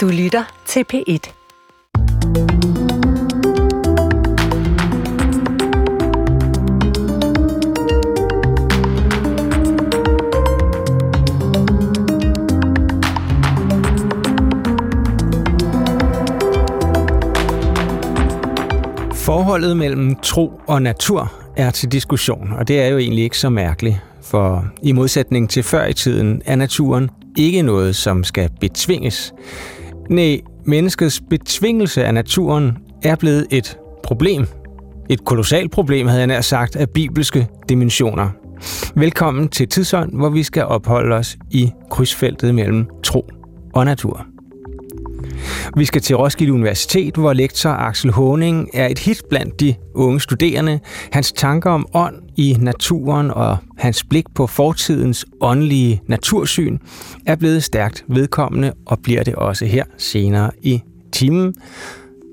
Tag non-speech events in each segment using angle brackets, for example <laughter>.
Du lytter til P1. Forholdet mellem tro og natur er til diskussion, og det er jo egentlig ikke så mærkeligt, for i modsætning til før i tiden er naturen ikke noget, som skal betvinges. Nej, menneskets betvingelse af naturen er blevet et problem. Et kolossalt problem, havde jeg nær sagt, af bibelske dimensioner. Velkommen til Tidsånd, hvor vi skal opholde os i krydsfeltet mellem tro og natur. Vi skal til Roskilde Universitet, hvor lektor Axel Honing er et hit blandt de unge studerende. Hans tanker om ånd i naturen og hans blik på fortidens åndelige natursyn er blevet stærkt vedkommende og bliver det også her senere i timen.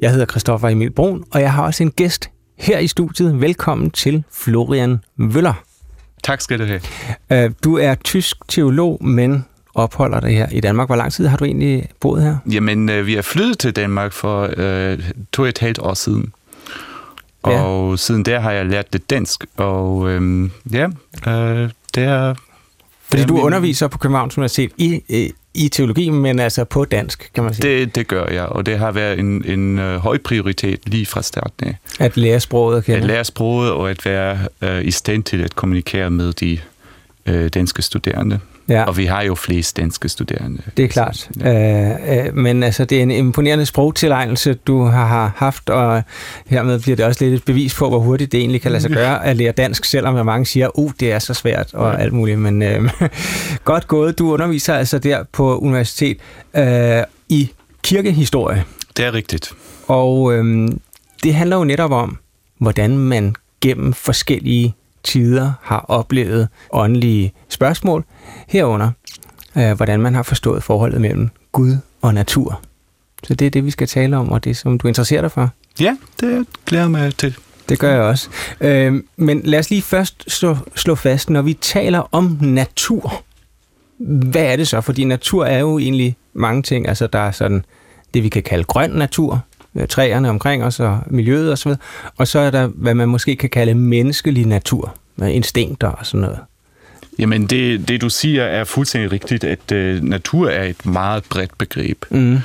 Jeg hedder Christoffer Emil Brun, og jeg har også en gæst her i studiet. Velkommen til Florian Vøller. Tak skal du have. Øh, du er tysk teolog, men opholder dig her i Danmark. Hvor lang tid har du egentlig boet her? Jamen, øh, vi er flyttet til Danmark for øh, to og et halvt år siden. Og ja. siden der har jeg lært det dansk, og øh, ja, øh, det er... Fordi du min... underviser på Københavns Universitet i, i, i teologi, men altså på dansk, kan man sige. Det, det gør jeg, og det har været en, en uh, høj prioritet lige fra starten af. At lære sproget at kende? At lære sproget, og at være uh, i stand til at kommunikere med de uh, danske studerende. Ja. Og vi har jo flest danske studerende. Det er klart. Ja. Øh, øh, men altså, det er en imponerende sprogtilegnelse, du har haft, og hermed bliver det også lidt et bevis på, hvor hurtigt det egentlig kan lade sig gøre at lære dansk, selvom mange siger, uh, det er så svært og ja. alt muligt. Men øh, <laughs> godt gået. Du underviser altså der på universitet øh, i kirkehistorie. Det er rigtigt. Og øh, det handler jo netop om, hvordan man gennem forskellige tider har oplevet åndelige spørgsmål, herunder øh, hvordan man har forstået forholdet mellem Gud og natur. Så det er det, vi skal tale om, og det som du interesserer dig for. Ja, det glæder mig til. Det gør jeg også. Øh, men lad os lige først slå, slå fast, når vi taler om natur, hvad er det så? Fordi natur er jo egentlig mange ting. Altså der er sådan det, vi kan kalde grøn natur, træerne omkring os og miljøet osv. Og så er der, hvad man måske kan kalde menneskelig natur, med instinkter og sådan noget. Jamen, det, det du siger er fuldstændig rigtigt, at øh, natur er et meget bredt begreb. Mm.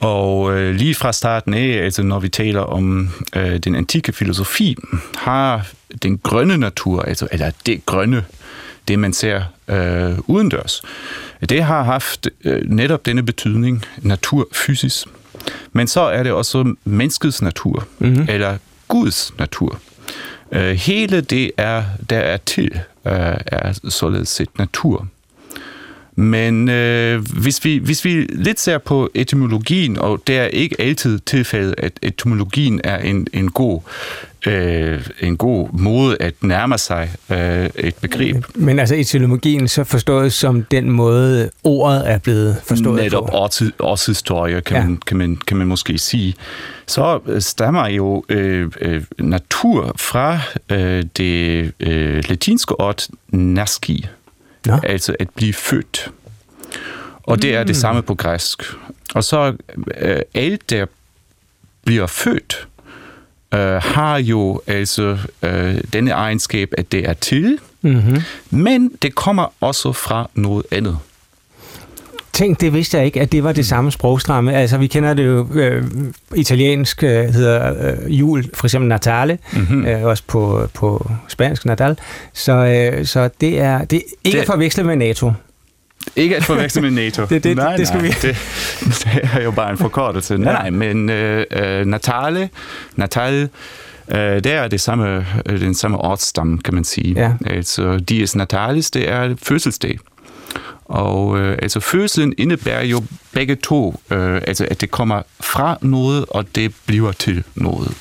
Og øh, lige fra starten af, altså når vi taler om øh, den antikke filosofi, har den grønne natur, altså, eller det grønne, det man ser øh, udendørs, det har haft øh, netop denne betydning, natur fysisk. Men så er det også menneskets natur, mm-hmm. eller Guds natur. Øh, hele det, er, der er til, øh, er således set natur. Men øh, hvis, vi, hvis vi lidt ser på etymologien, og det er ikke altid tilfældet, at etymologien er en, en, god, øh, en god måde at nærme sig øh, et begreb. Men altså etymologien så forstået som den måde, ordet er blevet forstået Netop på? Netop årshistorie, kan, ja. man, kan, man, kan man måske sige. Så øh, stammer jo øh, øh, natur fra øh, det øh, latinske ord nasci, ja. altså at blive født. Og det er det mm. samme på græsk. Og så øh, alt, der bliver født, øh, har jo altså øh, denne egenskab, at det er til, mm-hmm. men det kommer også fra noget andet. Tænk, det vidste jeg ikke, at det var det samme sprogstramme. Altså, vi kender det jo, øh, italiensk øh, hedder øh, jul, for eksempel Natale, mm-hmm. øh, også på, på spansk Nadal. Så, øh, så det er det, ikke det... at forveksle med NATO. Ikke at forveksle med NATO. <laughs> det, det, nej, det, skal nej, vi... det, <laughs> det er jo bare en forkortelse. Nej, nej, men øh, øh, Natale, Natal, øh, det er det samme, øh, den samme årsstamme, kan man sige. Ja. Altså, Dies Natalis, det er fødselsdag. Og øh, altså fødslen indebærer jo begge to, øh, altså at det kommer fra noget, og det bliver til noget.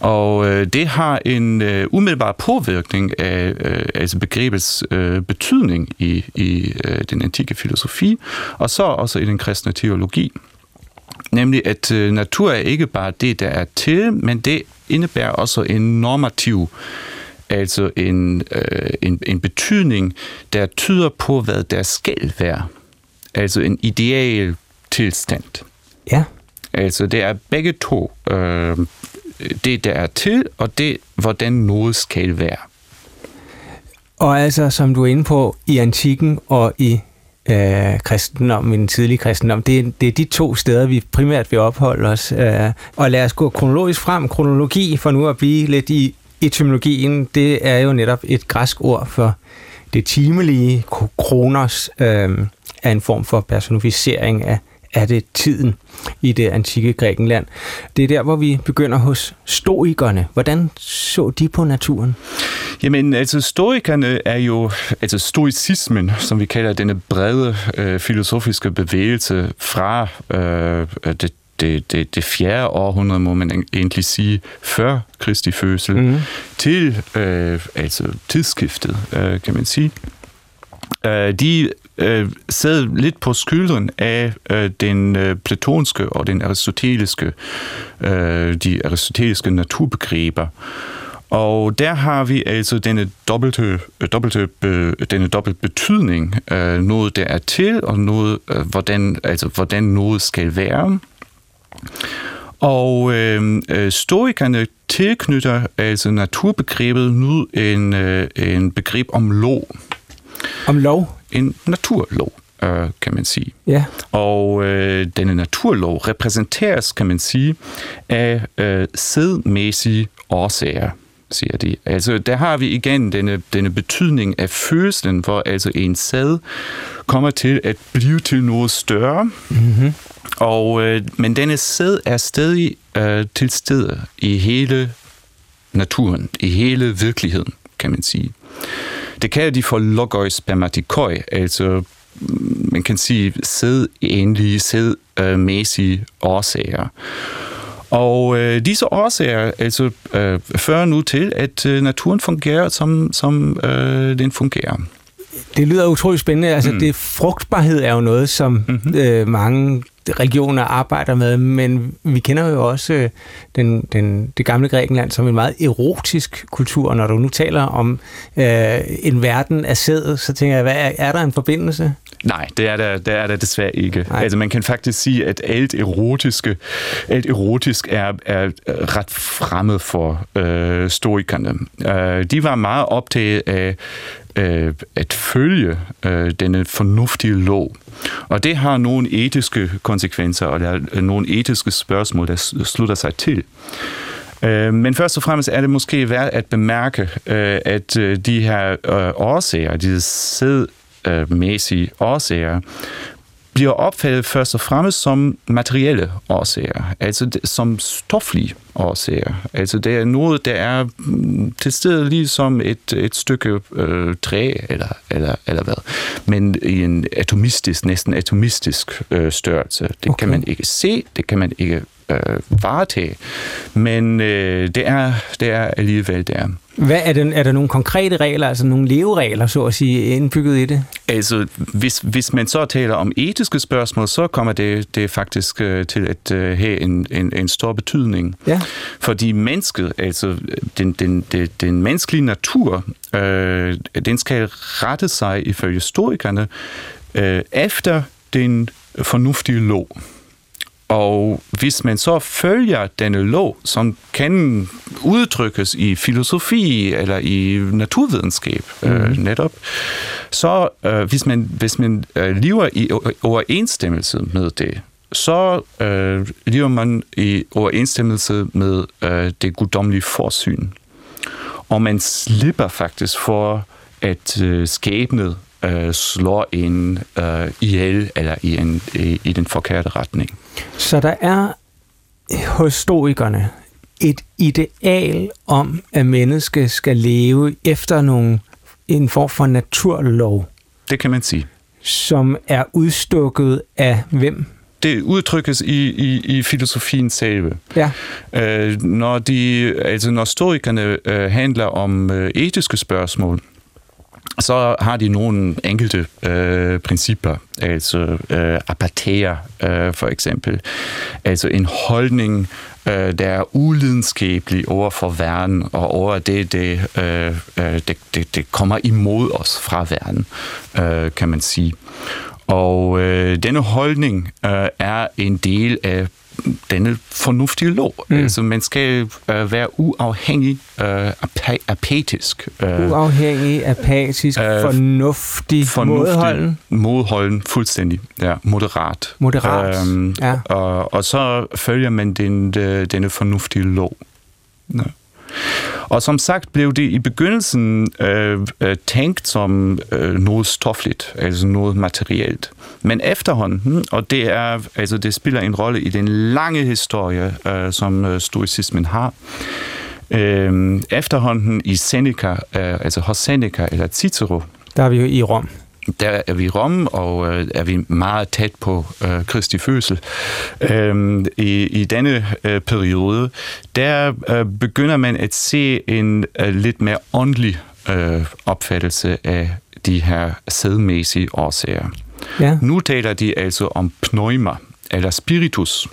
Og øh, det har en øh, umiddelbar påvirkning af øh, altså begrebets øh, betydning i, i øh, den antikke filosofi, og så også i den kristne teologi. Nemlig at øh, natur er ikke bare det, der er til, men det indebærer også en normativ altså en, øh, en, en betydning, der tyder på, hvad der skal være. Altså en ideal tilstand. Ja. Altså, det er begge to. Øh, det, der er til, og det, hvordan noget skal være. Og altså, som du er inde på, i antikken og i øh, kristendom, i den tidlige kristendom, det, er, det er de to steder, vi primært vil opholde os. Øh, og lad os gå kronologisk frem. Kronologi, for nu at blive lidt i etymologien, det er jo netop et græsk ord for det timelige. Kronos øh, er en form for personificering af af det tiden i det antikke Grækenland. Det er der, hvor vi begynder hos stoikerne. Hvordan så de på naturen? Jamen, altså stoikerne er jo, altså stoicismen, som vi kalder denne brede øh, filosofiske bevægelse fra øh, det det, det, det fjerde århundrede, må man egentlig sige, før Kristi fødsel, mm. til øh, altså tidsskiftet, øh, kan man sige. Øh, de øh, sad lidt på skyldren af øh, den øh, platonske og den aristoteliske, øh, de aristoteliske naturbegreber. Og der har vi altså denne dobbelte, øh, dobbelte, be, denne dobbelt betydning, øh, noget der er til, og noget, øh, hvordan, altså, hvordan noget skal være. Og øh, øh stoikerne tilknytter altså naturbegrebet nu en, øh, en begreb om lov. Om lov? En naturlov øh, kan man sige. Ja. Og øh, denne naturlov repræsenteres, kan man sige, af øh, sædmæssige årsager siger de. Altså, der har vi igen denne, denne betydning af fødslen, hvor altså en sæd kommer til at blive til noget større. Mm-hmm. Og, øh, men denne sæd er stadig øh, til stede i hele naturen, i hele virkeligheden, kan man sige. Det kalder de for logoi spermatikoi, altså mm, man kan sige sædæhnlige, sædmæssige årsager. Og øh, disse årsager altså, øh, fører nu til, at øh, naturen fungerer, som, som øh, den fungerer. Det lyder utroligt spændende. Altså, mm. det frugtbarhed er jo noget, som mm-hmm. øh, mange religioner arbejder med, men vi kender jo også øh, den, den, det gamle Grækenland som en meget erotisk kultur. Når du nu taler om øh, en verden af sæd, så tænker jeg, hvad er, er der en forbindelse? Nej, det er der, det er der desværre ikke. Nej. Altså man kan faktisk sige, at alt erotiske, alt erotisk er, er ret fremmed for øh, stoikerne. Øh, de var meget optaget af øh, at følge øh, denne fornuftige lov. Og det har nogle etiske konsekvenser, og der er nogle etiske spørgsmål, der slutter sig til. Øh, men først og fremmest er det måske værd at bemærke, øh, at øh, de her årsager, de sædmæssige årsager, bliver opfattet først og fremmest som materielle årsager, altså som stoflige årsager. Altså det er noget, der er mm, til stede ligesom et, et stykke øh, træ eller, eller, eller hvad, men i en atomistisk, næsten atomistisk øh, størrelse. Det okay. kan man ikke se, det kan man ikke øh, varetage, men øh, det, er, det er alligevel der. Hvad er, det, er der nogle konkrete regler, altså nogle leveregler, så at sige, indbygget i det? Altså, hvis, hvis man så taler om etiske spørgsmål, så kommer det, det faktisk uh, til at uh, have en, en, en stor betydning. Ja. Fordi mennesket, altså den, den, den, den menneskelige natur, uh, den skal rette sig ifølge historikerne uh, efter den fornuftige lov. Og hvis man så følger denne lov, som kan udtrykkes i filosofi eller i naturvidenskab mm. øh, mhm. netop, så øh, hvis man, hvis man øh, lever i overensstemmelse med det, så øh, lever man i overensstemmelse med øh, det guddommelige forsyn. Og man slipper faktisk for at øh, skabnet øh, slår en øh, ihjel eller i, en, i, i den forkerte retning. Så der er hos stoikerne et ideal om, at mennesket skal leve efter nogle, en form for naturlov. Det kan man sige. Som er udstukket af hvem? det udtrykkes i, i, i filosofien selve. Ja. Øh, når, de, altså når stoikerne øh, handler om øh, etiske spørgsmål, så har de nogle enkelte øh, principper, altså øh, apatheia øh, for eksempel, altså en holdning, øh, der er ulidenskabelig over for verden, og over det, det, øh, øh, det, det, det kommer imod os fra verden, øh, kan man sige. Og øh, denne holdning øh, er en del af denne fornuftige lov. Mm. Altså, man skal uh, være uafhængig, uh, apa- apatisk. Uh, uafhængig, apatisk, uh, fornuftig, fornuftig, modholden. Modholden, fuldstændig. Ja, moderat. Moderat, um, ja. Og, og så følger man den, de, denne fornuftige lov. Ja. Og som sagt blev det i begyndelsen øh, øh, tænkt som øh, noget stofligt, altså noget materielt. Men efterhånden, og det er altså det spiller en rolle i den lange historie, øh, som øh, stoicismen har, øh, efterhånden i Seneca, øh, altså hos Seneca eller Cicero, der er vi jo i Rom der er vi i Rom, og øh, er vi meget tæt på øh, Kristi fødsel. Øh, i, I denne øh, periode, der øh, begynder man at se en øh, lidt mere åndelig øh, opfattelse af de her sædmæssige årsager. Ja. Nu taler de altså om pneuma, eller spiritus,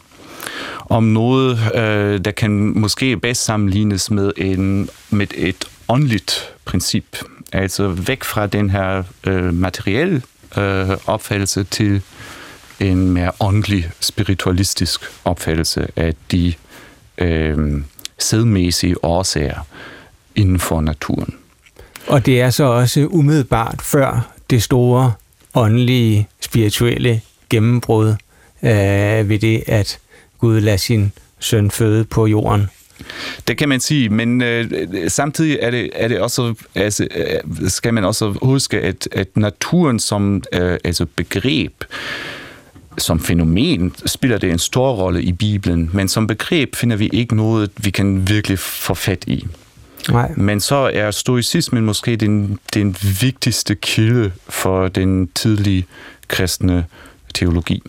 om noget, øh, der kan måske bedst sammenlignes med, en, med et åndeligt princip altså væk fra den her øh, materielle øh, opfattelse til en mere åndelig, spiritualistisk opfattelse af de øh, sædmæssige årsager inden for naturen. Og det er så også umiddelbart før det store åndelige, spirituelle gennembrud øh, ved det, at Gud lader sin søn føde på jorden. Det kan man sige, men øh, øh samtidig er det, er det også, altså, øh, skal man også huske, at, at naturen som øh, altså begreb, som fænomen spiller det en stor rolle i Bibelen, men som begreb finder vi ikke noget, vi kan virkelig få fat i. Nej. Men så er stoicismen måske den, den vigtigste kilde for den tidlige kristne teologi.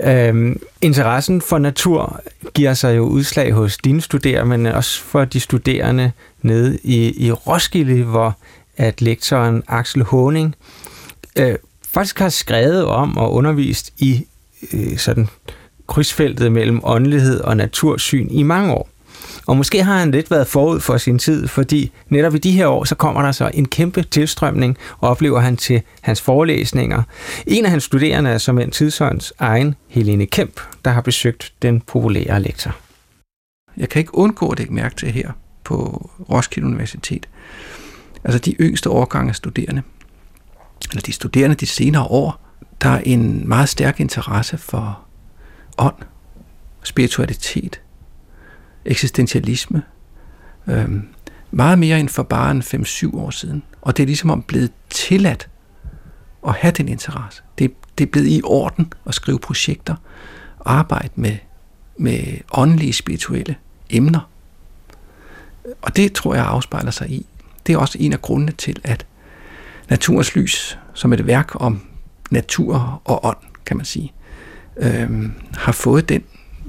Øhm, interessen for natur giver sig jo udslag hos dine studerende, men også for de studerende nede i, i Roskilde, hvor at lektoren Axel Honing øh, faktisk har skrevet om og undervist i øh, sådan krydsfeltet mellem åndelighed og natursyn i mange år. Og måske har han lidt været forud for sin tid, fordi netop i de her år, så kommer der så en kæmpe tilstrømning, og oplever han til hans forelæsninger. En af hans studerende er som en tidsånds egen Helene Kemp, der har besøgt den populære lektor. Jeg kan ikke undgå at lægge mærke til her på Roskilde Universitet. Altså de yngste årgange af studerende, eller de studerende de senere år, der er en meget stærk interesse for ånd, spiritualitet, eksistentialisme. Øh, meget mere end for bare en 5-7 år siden. Og det er ligesom om blevet tilladt at have den interesse. Det, det er blevet i orden at skrive projekter, arbejde med, med åndelige, spirituelle emner. Og det tror jeg afspejler sig i. Det er også en af grundene til, at Naturens Lys, som et værk om natur og ånd, kan man sige, øh, har fået den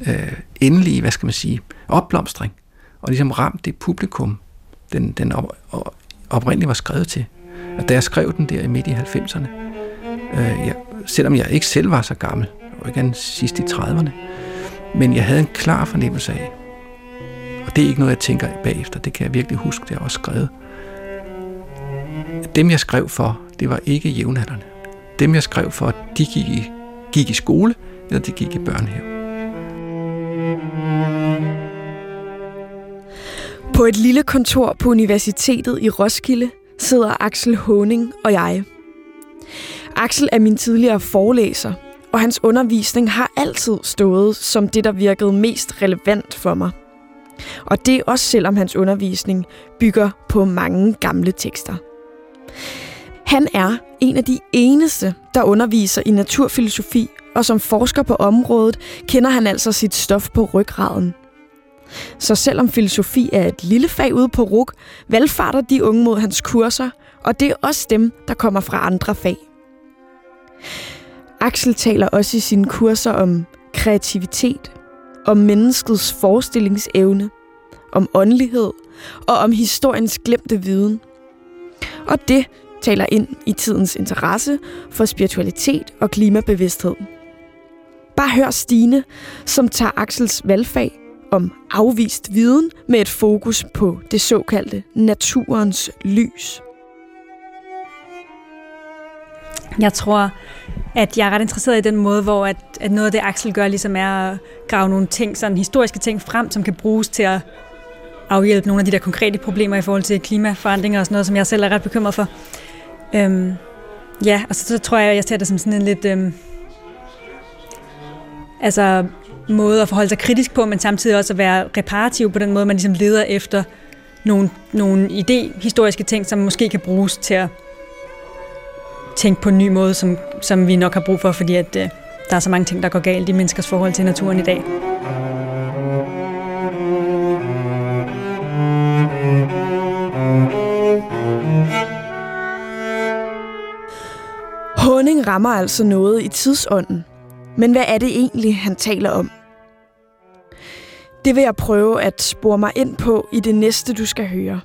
øh, endelige, hvad skal man sige, opblomstring, og ligesom ramt det publikum, den, den op, op, oprindeligt var skrevet til. Og da jeg skrev den der i midt i 90'erne, øh, jeg, selvom jeg ikke selv var så gammel, og ikke sidst i 30'erne, men jeg havde en klar fornemmelse af, og det er ikke noget, jeg tænker bagefter, det kan jeg virkelig huske, det jeg også skrevet. Dem, jeg skrev for, det var ikke jævnaldrende. Dem, jeg skrev for, de gik i, gik i skole, eller de gik i børnehave. På et lille kontor på Universitetet i Roskilde sidder Axel Honing og jeg. Axel er min tidligere forelæser, og hans undervisning har altid stået som det, der virkede mest relevant for mig. Og det er også selvom hans undervisning bygger på mange gamle tekster. Han er en af de eneste, der underviser i naturfilosofi, og som forsker på området kender han altså sit stof på ryggraden. Så selvom filosofi er et lille fag ude på RUK, valgfarter de unge mod hans kurser, og det er også dem, der kommer fra andre fag. Axel taler også i sine kurser om kreativitet, om menneskets forestillingsevne, om åndelighed og om historiens glemte viden. Og det taler ind i tidens interesse for spiritualitet og klimabevidsthed. Bare hør Stine, som tager Axels valgfag om afvist viden med et fokus på det såkaldte naturens lys. Jeg tror, at jeg er ret interesseret i den måde, hvor at, at noget af det, Axel gør, ligesom er at grave nogle ting, sådan historiske ting frem, som kan bruges til at afhjælpe nogle af de der konkrete problemer i forhold til klimaforandringer og sådan noget, som jeg selv er ret bekymret for. Øhm, ja, og så, så tror jeg, jeg ser det som sådan en lidt... Øhm, altså måde at forholde sig kritisk på, men samtidig også at være reparativ på den måde, man ligesom leder efter nogle, nogle idé, historiske ting, som måske kan bruges til at tænke på en ny måde, som, som vi nok har brug for, fordi at, øh, der er så mange ting, der går galt i menneskers forhold til naturen i dag. Honning rammer altså noget i tidsånden. Men hvad er det egentlig, han taler om? Det vil jeg prøve at spore mig ind på i det næste, du skal høre.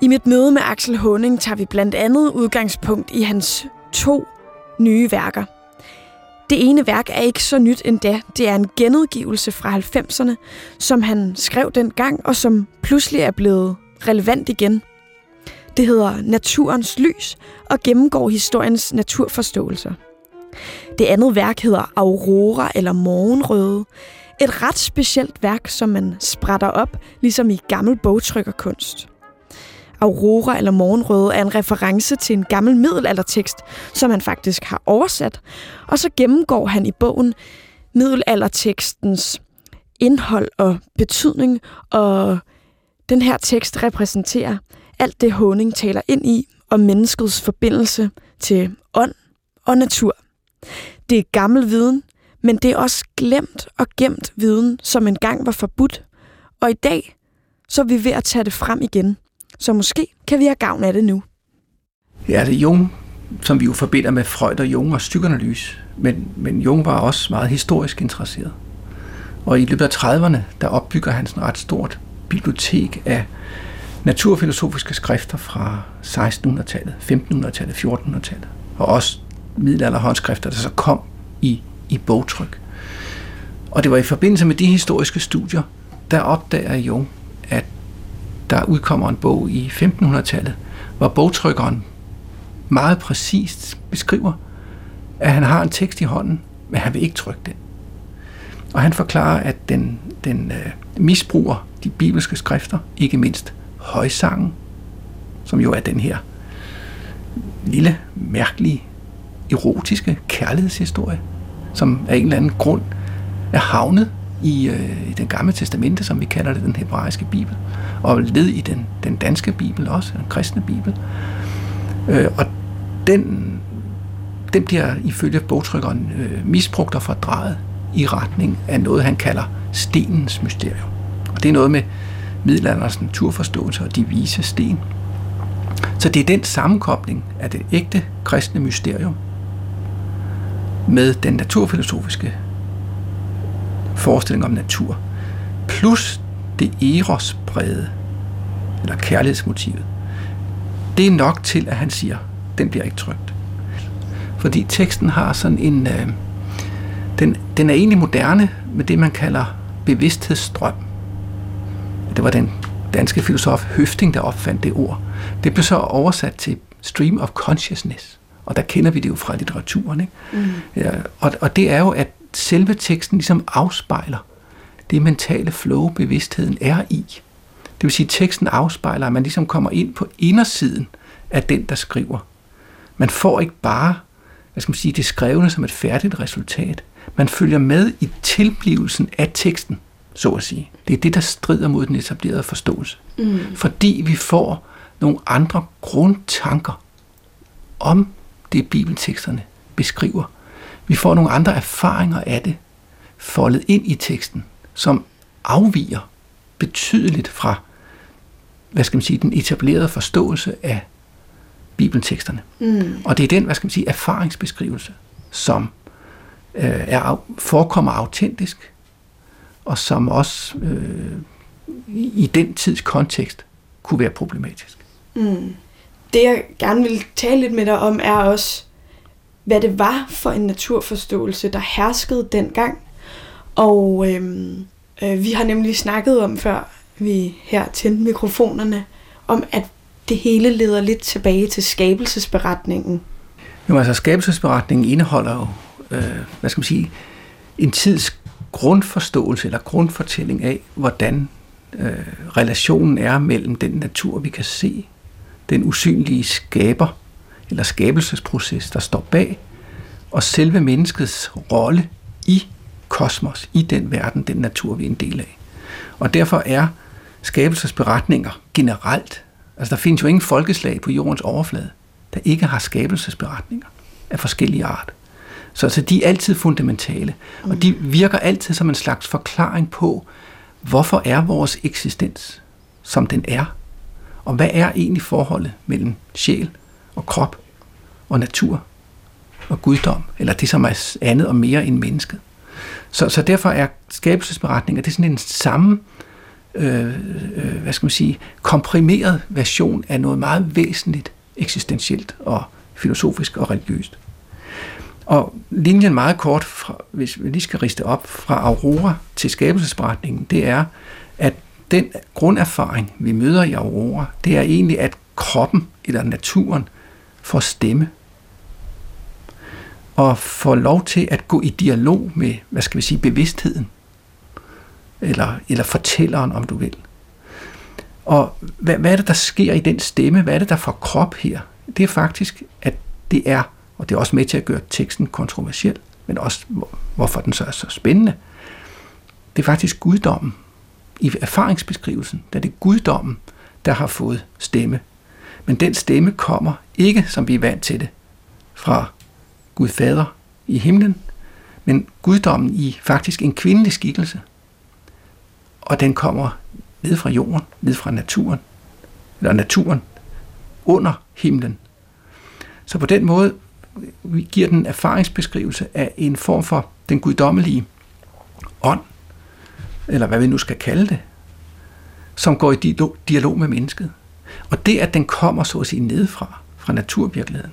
I mit møde med Axel Honing tager vi blandt andet udgangspunkt i hans to nye værker. Det ene værk er ikke så nyt endda. Det er en genudgivelse fra 90'erne, som han skrev dengang, og som pludselig er blevet relevant igen. Det hedder Naturens Lys og gennemgår historiens naturforståelser. Det andet værk hedder Aurora eller Morgenrøde. Et ret specielt værk, som man sprætter op, ligesom i gammel bogtrykkerkunst. Aurora eller Morgenrøde er en reference til en gammel middelaldertekst, som han faktisk har oversat. Og så gennemgår han i bogen middelaldertekstens indhold og betydning, og den her tekst repræsenterer alt det Honing taler ind i om menneskets forbindelse til ånd og natur. Det er gammel viden, men det er også glemt og gemt viden, som engang var forbudt. Og i dag, så er vi ved at tage det frem igen. Så måske kan vi have gavn af det nu. Ja, det er Jung, som vi jo forbinder med Freud og Jung og psykoanalyse. Men, men Jung var også meget historisk interesseret. Og i løbet af 30'erne, der opbygger han sådan et ret stort bibliotek af naturfilosofiske skrifter fra 1600-tallet, 1500-tallet, 1400-tallet. Og også middelalderhåndskrifter, der så kom i, i bogtryk. Og det var i forbindelse med de historiske studier, der opdager Jung, at der udkommer en bog i 1500-tallet, hvor bogtrykkeren meget præcist beskriver, at han har en tekst i hånden, men han vil ikke trykke den. Og han forklarer, at den, den øh, misbruger de bibelske skrifter, ikke mindst højsangen, som jo er den her lille, mærkelige, erotiske kærlighedshistorie, som af en eller anden grund er havnet i, øh, i den gamle testamente, som vi kalder det, den hebraiske bibel, og led i den, den danske bibel også, den kristne bibel. Øh, og den, den bliver ifølge bogtrykkeren øh, misbrugt og fordrejet i retning af noget, han kalder stenens mysterium. Og det er noget med middelalderens naturforståelse og de vise sten. Så det er den sammenkobling af det ægte kristne mysterium med den naturfilosofiske forestilling om natur, plus det eros brede, eller kærlighedsmotivet, det er nok til, at han siger, den bliver ikke trygt. Fordi teksten har sådan en... Øh, den, den er egentlig moderne med det, man kalder bevidsthedsstrøm. Det var den danske filosof Høfting, der opfandt det ord. Det blev så oversat til stream of consciousness. Og der kender vi det jo fra litteraturen. Ikke? Mm. Ja, og, og det er jo, at selve teksten ligesom afspejler det mentale flow, bevidstheden er i. Det vil sige, at teksten afspejler, at man ligesom kommer ind på indersiden af den, der skriver. Man får ikke bare hvad skal man sige, det skrevne som et færdigt resultat. Man følger med i tilblivelsen af teksten, så at sige. Det er det, der strider mod den etablerede forståelse. Mm. Fordi vi får nogle andre grundtanker om det, bibelteksterne beskriver. Vi får nogle andre erfaringer af det, foldet ind i teksten, som afviger betydeligt fra, hvad skal man sige, den etablerede forståelse af bibelteksterne. Mm. Og det er den, hvad skal man sige, erfaringsbeskrivelse, som øh, er, forekommer autentisk, og som også øh, i den tids kontekst kunne være problematisk. Mm. Det jeg gerne vil tale lidt med dig om, er også, hvad det var for en naturforståelse, der herskede dengang. Og øhm, øh, vi har nemlig snakket om, før vi her tændte mikrofonerne, om at det hele leder lidt tilbage til skabelsesberetningen. Jo, altså skabelsesberetningen indeholder jo, øh, hvad skal man sige, en tids grundforståelse eller grundfortælling af, hvordan øh, relationen er mellem den natur, vi kan se, den usynlige skaber eller skabelsesproces, der står bag, og selve menneskets rolle i kosmos, i den verden, den natur, vi er en del af. Og derfor er skabelsesberetninger generelt, altså der findes jo ingen folkeslag på jordens overflade, der ikke har skabelsesberetninger af forskellige art. Så altså, de er altid fundamentale, og de virker altid som en slags forklaring på, hvorfor er vores eksistens, som den er, og hvad er egentlig forholdet mellem sjæl og krop og natur og guddom, eller det, som er andet og mere end mennesket. Så, så derfor er skabelsesberetninger, det er sådan en samme, øh, øh, hvad skal man sige, komprimeret version af noget meget væsentligt eksistentielt og filosofisk og religiøst. Og linjen meget kort, fra, hvis vi lige skal riste op, fra Aurora til skabelsesberetningen, det er, at den grunderfaring, vi møder i Aurora, det er egentlig, at kroppen eller naturen får stemme og får lov til at gå i dialog med, hvad skal vi sige, bevidstheden, eller, eller fortælleren, om du vil. Og hvad, hvad er det, der sker i den stemme? Hvad er det, der får krop her? Det er faktisk, at det er, og det er også med til at gøre teksten kontroversiel, men også hvorfor den så er så spændende. Det er faktisk guddommen. I erfaringsbeskrivelsen, der er det guddommen, der har fået stemme. Men den stemme kommer ikke, som vi er vant til det, fra Gud Fader i himlen, men guddommen i faktisk en kvindelig skikkelse. Og den kommer ned fra jorden, ned fra naturen, eller naturen under himlen. Så på den måde vi giver den erfaringsbeskrivelse af en form for den guddommelige ånd, eller hvad vi nu skal kalde det, som går i dialog med mennesket. Og det, at den kommer så at sige nedefra, fra naturvirkeligheden,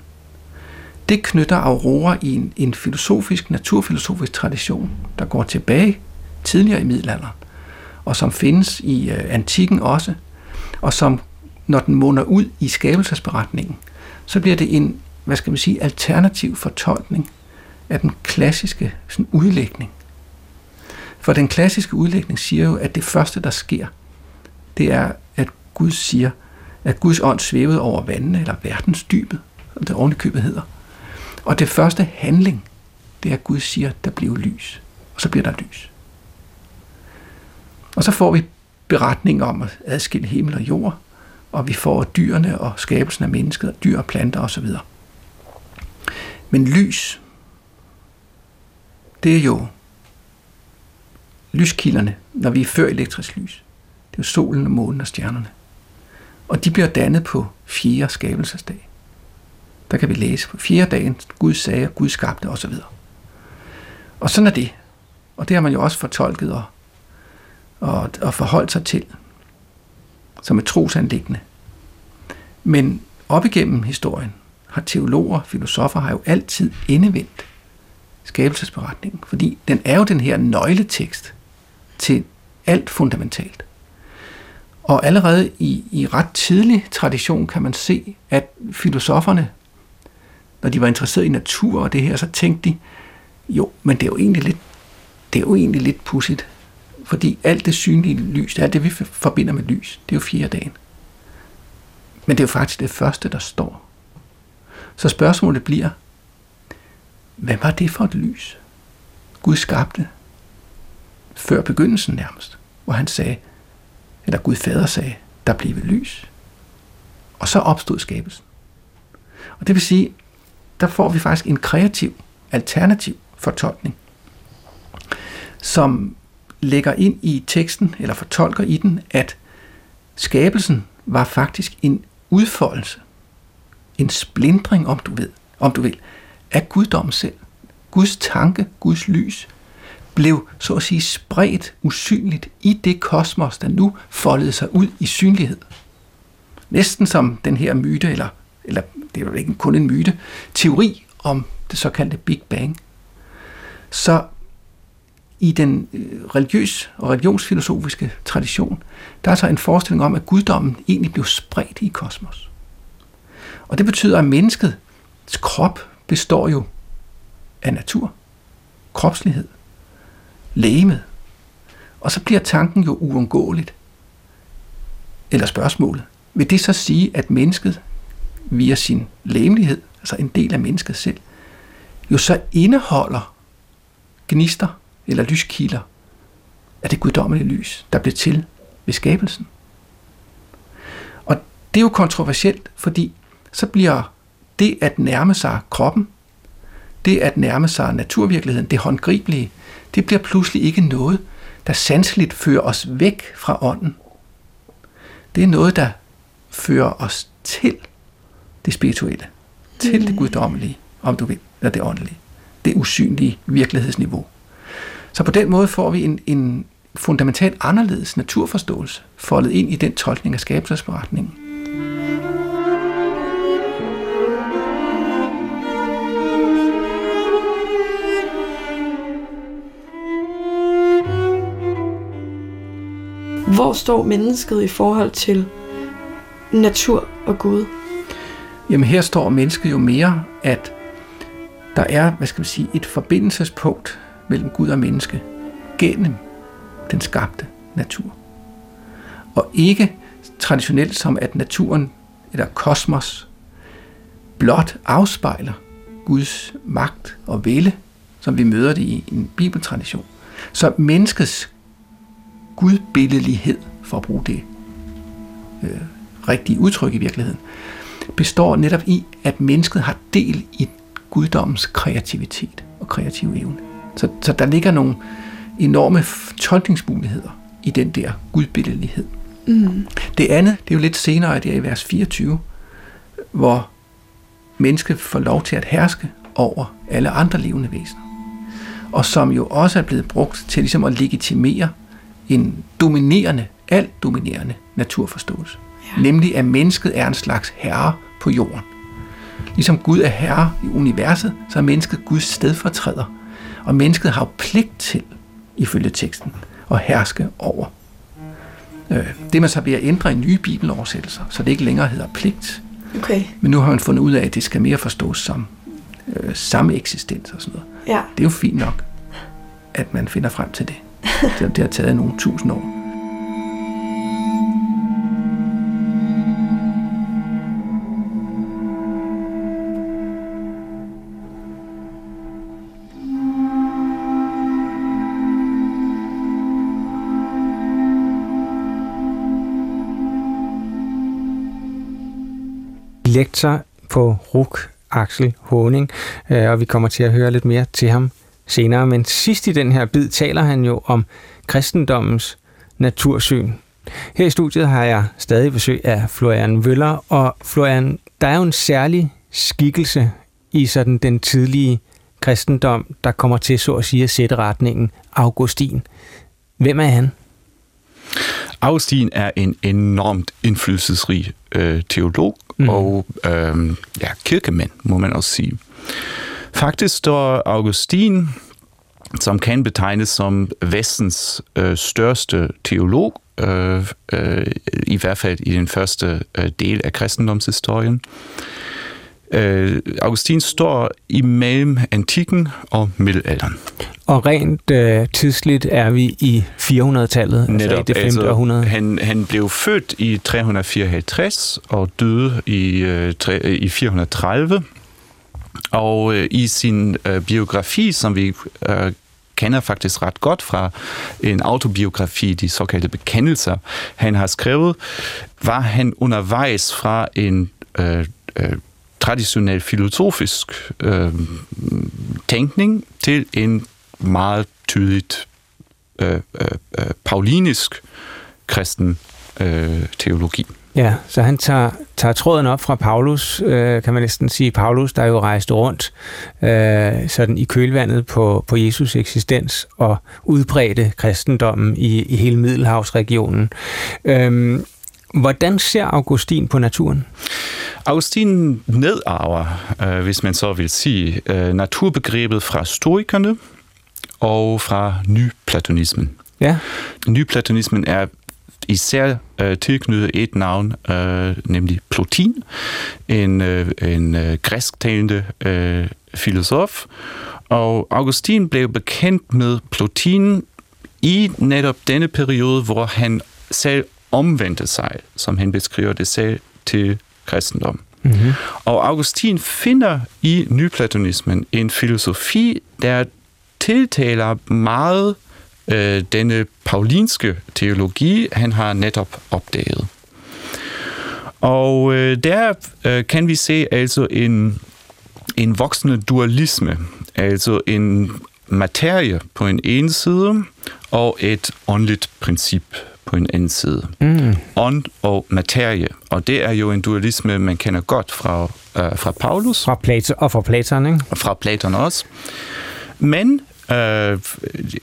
det knytter Aurora i en, en filosofisk, naturfilosofisk tradition, der går tilbage tidligere i middelalderen, og som findes i øh, antikken også, og som, når den munder ud i skabelsesberetningen, så bliver det en, hvad skal man sige, alternativ fortolkning af den klassiske sådan, udlægning. For den klassiske udlægning siger jo, at det første, der sker, det er, at Gud siger, at Guds ånd svævede over vandene, eller verdensdybet, som det ovenikøbet hedder, og det første handling, det er, at Gud siger, der bliver lys. Og så bliver der lys. Og så får vi beretninger om at adskille himmel og jord, og vi får dyrene og skabelsen af mennesket, dyr og planter osv. Men lys, det er jo lyskilderne, når vi er før elektrisk lys. Det er jo solen og månen og stjernerne. Og de bliver dannet på fjerde skabelsesdag. Der kan vi læse på fjerde dagen, Gud sagde, Gud skabte osv. Og sådan er det. Og det har man jo også fortolket og, og, og forholdt sig til som et trosanlæggende. Men op igennem historien har teologer, filosofer har jo altid indevendt skabelsesberetningen, fordi den er jo den her nøgletekst til alt fundamentalt. Og allerede i, i ret tidlig tradition kan man se, at filosoferne når de var interesseret i natur og det her, så tænkte de, jo, men det er jo egentlig lidt, det er jo egentlig lidt pudsigt. Fordi alt det synlige lys, alt det vi forbinder med lys, det er jo fjerde dagen. Men det er jo faktisk det første, der står. Så spørgsmålet bliver, hvad var det for et lys? Gud skabte før begyndelsen nærmest, hvor han sagde, eller Gud fader sagde, der blev lys. Og så opstod skabelsen. Og det vil sige, der får vi faktisk en kreativ, alternativ fortolkning, som lægger ind i teksten, eller fortolker i den, at skabelsen var faktisk en udfoldelse, en splindring, om du ved, om du vil, af guddommen selv. Guds tanke, Guds lys, blev så at sige spredt usynligt i det kosmos, der nu foldede sig ud i synlighed. Næsten som den her myte, eller eller det er jo ikke kun en myte, teori om det såkaldte Big Bang. Så i den øh, religiøs og religionsfilosofiske tradition, der er så en forestilling om, at guddommen egentlig blev spredt i kosmos. Og det betyder, at menneskets krop består jo af natur, kropslighed, lægemet. Og så bliver tanken jo uundgåeligt. Eller spørgsmålet. Vil det så sige, at mennesket via sin læmelighed, altså en del af mennesket selv, jo så indeholder gnister eller lyskilder af det guddommelige lys, der blev til ved skabelsen. Og det er jo kontroversielt, fordi så bliver det at nærme sig kroppen, det at nærme sig naturvirkeligheden, det håndgribelige, det bliver pludselig ikke noget, der sanseligt fører os væk fra ånden. Det er noget, der fører os til det spirituelle, til det mm. guddommelige, om du vil, eller det åndelige, det usynlige virkelighedsniveau. Så på den måde får vi en, en fundamentalt anderledes naturforståelse foldet ind i den tolkning af skabelsesberetningen. Hvor står mennesket i forhold til natur og Gud? Jamen her står mennesket jo mere, at der er, hvad skal man sige, et forbindelsespunkt mellem Gud og menneske gennem den skabte natur. Og ikke traditionelt som at naturen eller kosmos blot afspejler Guds magt og vælde, som vi møder det i en bibeltradition. Så menneskets gudbilledelighed, for at bruge det øh, rigtige udtryk i virkeligheden, består netop i, at mennesket har del i guddommens kreativitet og kreative evne. Så, så der ligger nogle enorme tolkningsmuligheder i den der gudbilledelighed. Mm. Det andet, det er jo lidt senere, det er i vers 24, hvor mennesket får lov til at herske over alle andre levende væsener. Og som jo også er blevet brugt til ligesom at legitimere en dominerende, alt dominerende naturforståelse. Ja. Nemlig at mennesket er en slags herre på jorden. Ligesom Gud er herre i universet, så er mennesket Guds stedfortræder. Og mennesket har jo pligt til, ifølge teksten, at herske over. Øh, det man så ved at ændre i nye bibeloversættelser, så det ikke længere hedder pligt. Okay. Men nu har man fundet ud af, at det skal mere forstås som øh, samme eksistens og sådan noget. Ja. Det er jo fint nok, at man finder frem til det. Det, det har taget nogle tusind år. lektor på RUK, Axel Honing, øh, og vi kommer til at høre lidt mere til ham senere. Men sidst i den her bid taler han jo om kristendommens natursyn. Her i studiet har jeg stadig besøg af Florian Vøller, og Florian, der er jo en særlig skikkelse i sådan den tidlige kristendom, der kommer til så at sige at sætte retningen, Augustin. Hvem er han? Augustin er en enormt indflydelsesrig øh, teolog mm. og øh, ja, kirkemand, må man også sige. Faktisk står Augustin, som kan betegnes som vestens øh, største teolog, øh, øh, i hvert fald i den første øh, del af kristendomshistorien. Øh, Augustin står imellem antikken og middelalderen. Og rent øh, tidsligt er vi i 400-tallet, Netop, altså i det 5. altså, århundrede. Han, han blev født i 354 og døde i, øh, tre, i 430. Og øh, i sin øh, biografi, som vi øh, kender faktisk ret godt fra en autobiografi, de såkaldte bekendelser, han har skrevet, var han undervejs fra en øh, øh, traditionel filosofisk øh, tænkning til en meget tydeligt øh, øh, øh paulinisk kristen øh, teologi. Ja, så han tager, tager tråden op fra Paulus, øh, kan man næsten sige. Paulus, der jo rejste rundt øh, sådan i kølvandet på, på Jesus eksistens og udbredte kristendommen i, i hele Middelhavsregionen. Øh, hvordan ser Augustin på naturen? Augustin nedarver, øh, hvis man så vil sige, øh, naturbegrebet fra stoikerne og fra nyplatonismen. Ja. Nyplatonismen er især øh, tilknyttet et navn, øh, nemlig Plotin, en, øh, en øh, græsktalende øh, filosof, og Augustin blev bekendt med Plotin i netop denne periode, hvor han selv omvendte sig, som han beskriver det selv, til kristendom. Mm-hmm. Og Augustin finder i nyplatonismen en filosofi, der tiltaler meget øh, denne paulinske teologi, han har netop opdaget. Og øh, der øh, kan vi se altså en, en voksende dualisme, altså en materie på en ene side og et åndeligt princip på en anden side. Mm. Ånd og materie, og det er jo en dualisme, man kender godt fra, øh, fra Paulus. Fra Platon, og fra Platon, ikke? Og fra Platon også. Men øh,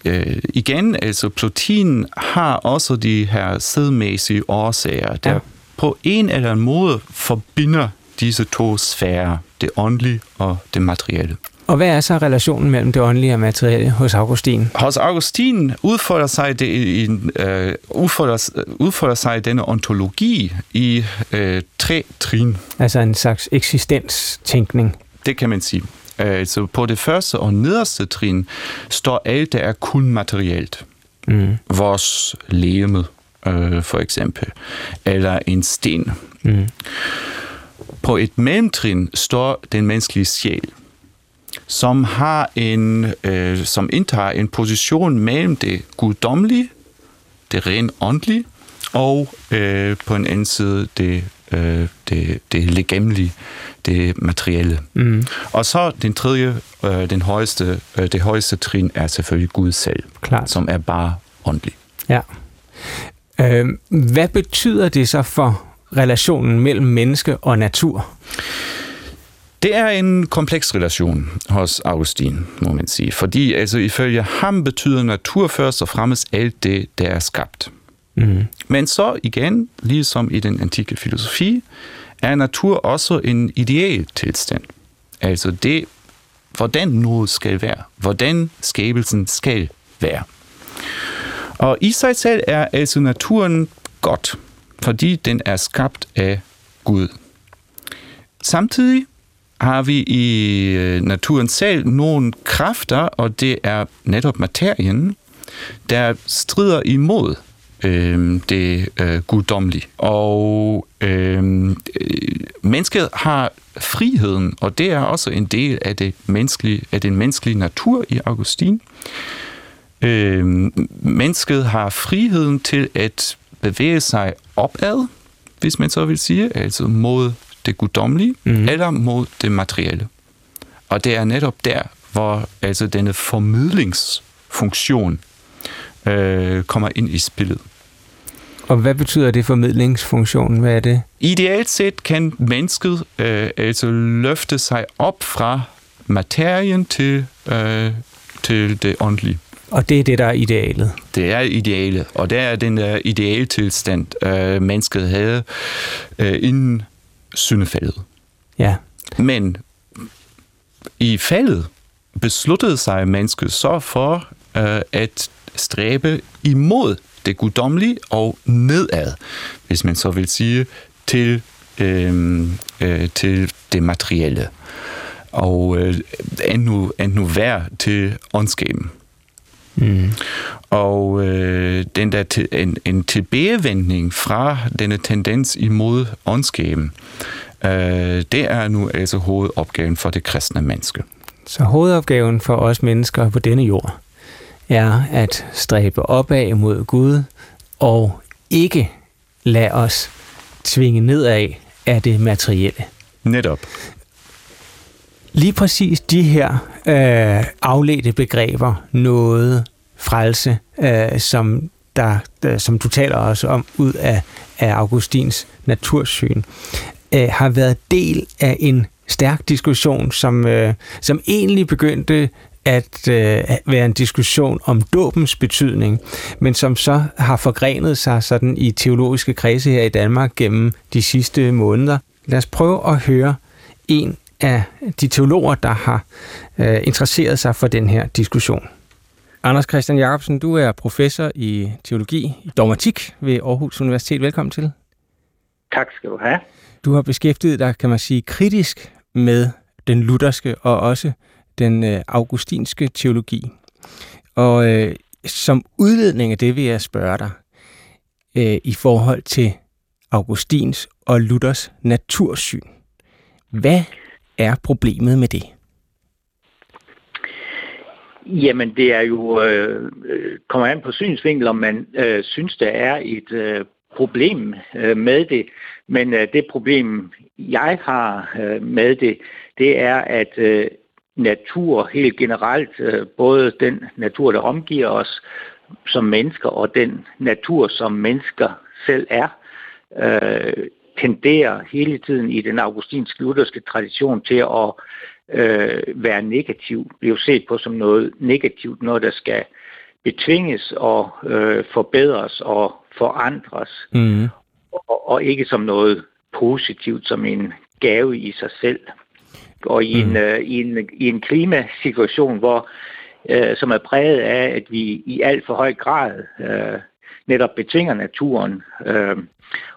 øh, igen, altså Plotin har også de her sædmæssige årsager, der ja. på en eller anden måde forbinder disse to sfærer, det åndelige og det materielle. Og hvad er så relationen mellem det åndelige og materielle hos Augustin? Hos Augustin udfolder sig, det i, uh, udfolder, udfolder sig denne ontologi i uh, tre trin. Altså en slags eksistenstænkning. Det kan man sige. Altså på det første og nederste trin står alt, der er kun materielt. Mm. Vores leme, uh, for eksempel, eller en sten. Mm. På et mellemtrin står den menneskelige sjæl som har en, øh, som indtager en position mellem det guddommelige, det rent åndelige, og øh, på en anden side det, øh, det, det legemlige, det materielle. Mm. Og så den tredje, øh, den højeste, øh, det højeste trin er selvfølgelig Gud selv, Klart. som er bare åndelig. Ja. Øh, hvad betyder det så for relationen mellem menneske og natur? Det er en kompleks relation hos Augustin, må man sige. Fordi altså, ifølge ham betyder natur først og fremmest alt det, der er skabt. Mm. Men så igen, ligesom i den antikke filosofi, er natur også en ideel tilstand. Altså det, hvordan noget skal være. Hvordan skabelsen skal være. Og i sig selv er altså naturen godt, fordi den er skabt af Gud. Samtidig har vi i øh, naturen selv nogle kræfter, og det er netop materien, der strider imod øh, det øh, guddommelige. Og øh, mennesket har friheden, og det er også en del af, det menneskelige, af den menneskelige natur i Augustin. Øh, mennesket har friheden til at bevæge sig opad, hvis man så vil sige, altså mod det guddommelige mm. eller mod det materielle. Og det er netop der, hvor altså denne formidlingsfunktion øh, kommer ind i spillet. Og hvad betyder det formidlingsfunktion? Hvad er det? Ideelt set kan mennesket øh, altså løfte sig op fra materien til, øh, til det åndelige. Og det er det, der er idealet? Det er idealet, og det er den der idealtilstand, øh, mennesket havde øh, inden syndefaldet. Ja. Men i faldet besluttede sig mennesket så for øh, at stræbe imod det guddommelige og nedad, hvis man så vil sige, til, øh, øh, til det materielle. Og øh, endnu, endnu værd til åndskaben. Mm. Og øh, den der til, en, en tilbagevendning fra denne tendens imod åndskaben, øh, det er nu altså hovedopgaven for det kristne menneske. Så hovedopgaven for os mennesker på denne jord er at stræbe opad mod Gud og ikke lade os tvinge nedad af det materielle. Netop. Lige præcis de her øh, afledte begreber, noget, frelse, øh, som, der, der, som du taler også om ud af, af Augustins natursyn, øh, har været del af en stærk diskussion, som, øh, som egentlig begyndte at øh, være en diskussion om dåbens betydning, men som så har forgrenet sig sådan i teologiske kredse her i Danmark gennem de sidste måneder. Lad os prøve at høre en af de teologer, der har øh, interesseret sig for den her diskussion. Anders Christian Jacobsen, du er professor i teologi i dogmatik ved Aarhus Universitet. Velkommen til. Tak skal du have. Du har beskæftiget dig, kan man sige, kritisk med den lutherske og også den øh, augustinske teologi. Og øh, som udledning af det vil jeg spørge dig øh, i forhold til Augustins og Luthers natursyn. Hvad er problemet med det? Jamen, det er jo øh, øh kommer an på synsvinkel, om man øh, synes, der er et øh, problem øh, med det. Men øh, det problem, jeg har øh, med det, det er, at øh, natur helt generelt, øh, både den natur, der omgiver os som mennesker, og den natur, som mennesker selv er, øh, tenderer hele tiden i den augustinsk-lutherske tradition til at øh, være negativ, blive set på som noget negativt, noget der skal betvinges og øh, forbedres og forandres, mm. og, og ikke som noget positivt, som en gave i sig selv. Og i en, mm. øh, i en, i en klimasituation, hvor øh, som er præget af, at vi i alt for høj grad øh, netop betvinger naturen øh,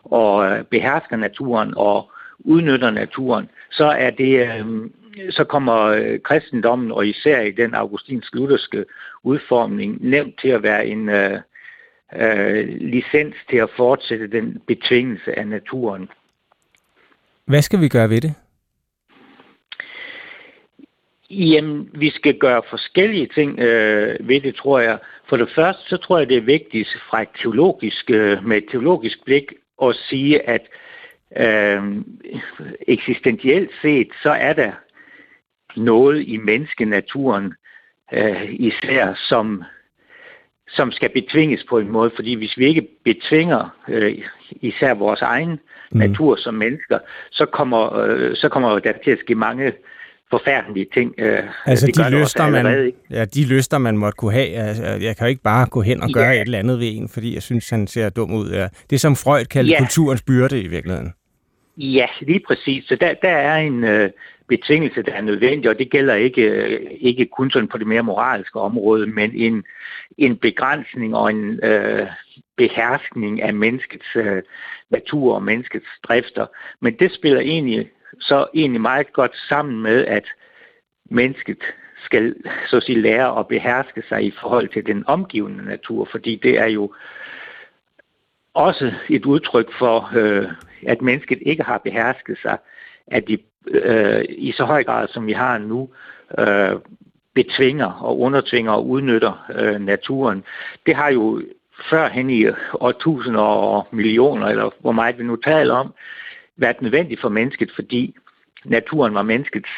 og behersker naturen og udnytter naturen, så er det øh, så kommer øh, kristendommen, og især i den augustinsk-lutherske udformning, nemt til at være en øh, øh, licens til at fortsætte den betvingelse af naturen. Hvad skal vi gøre ved det? Jamen, vi skal gøre forskellige ting øh, ved det, tror jeg. For det første, så tror jeg, det er vigtigt fra et teologisk, øh, med et teologisk blik at sige, at øh, eksistentielt set, så er der noget i menneskenaturen, øh, især som, som skal betvinges på en måde. Fordi hvis vi ikke betvinger øh, især vores egen mm. natur som mennesker, så kommer, øh, så kommer der til at ske mange forfærdelige ting. Øh, altså det de lyster, man, ja, de lyster, man måtte kunne have. Altså, jeg kan jo ikke bare gå hen og gøre ja. et eller andet ved en, fordi jeg synes, han ser dum ud. Ja. Det er som Freud kaldte ja. kulturens byrde i virkeligheden. Ja, lige præcis. Så der, der er en øh, betingelse, der er nødvendig, og det gælder ikke, øh, ikke kun sådan på det mere moralske område, men en, en begrænsning og en øh, beherskning af menneskets øh, natur og menneskets drifter. Men det spiller egentlig så egentlig meget godt sammen med, at mennesket skal så at sige, lære at beherske sig i forhold til den omgivende natur, fordi det er jo også et udtryk for, øh, at mennesket ikke har behersket sig, at vi øh, i så høj grad, som vi har nu, øh, betvinger og undertvinger og udnytter øh, naturen. Det har jo førhen i årtusinder og millioner, eller hvor meget vi nu taler om, været nødvendigt for mennesket, fordi naturen var menneskets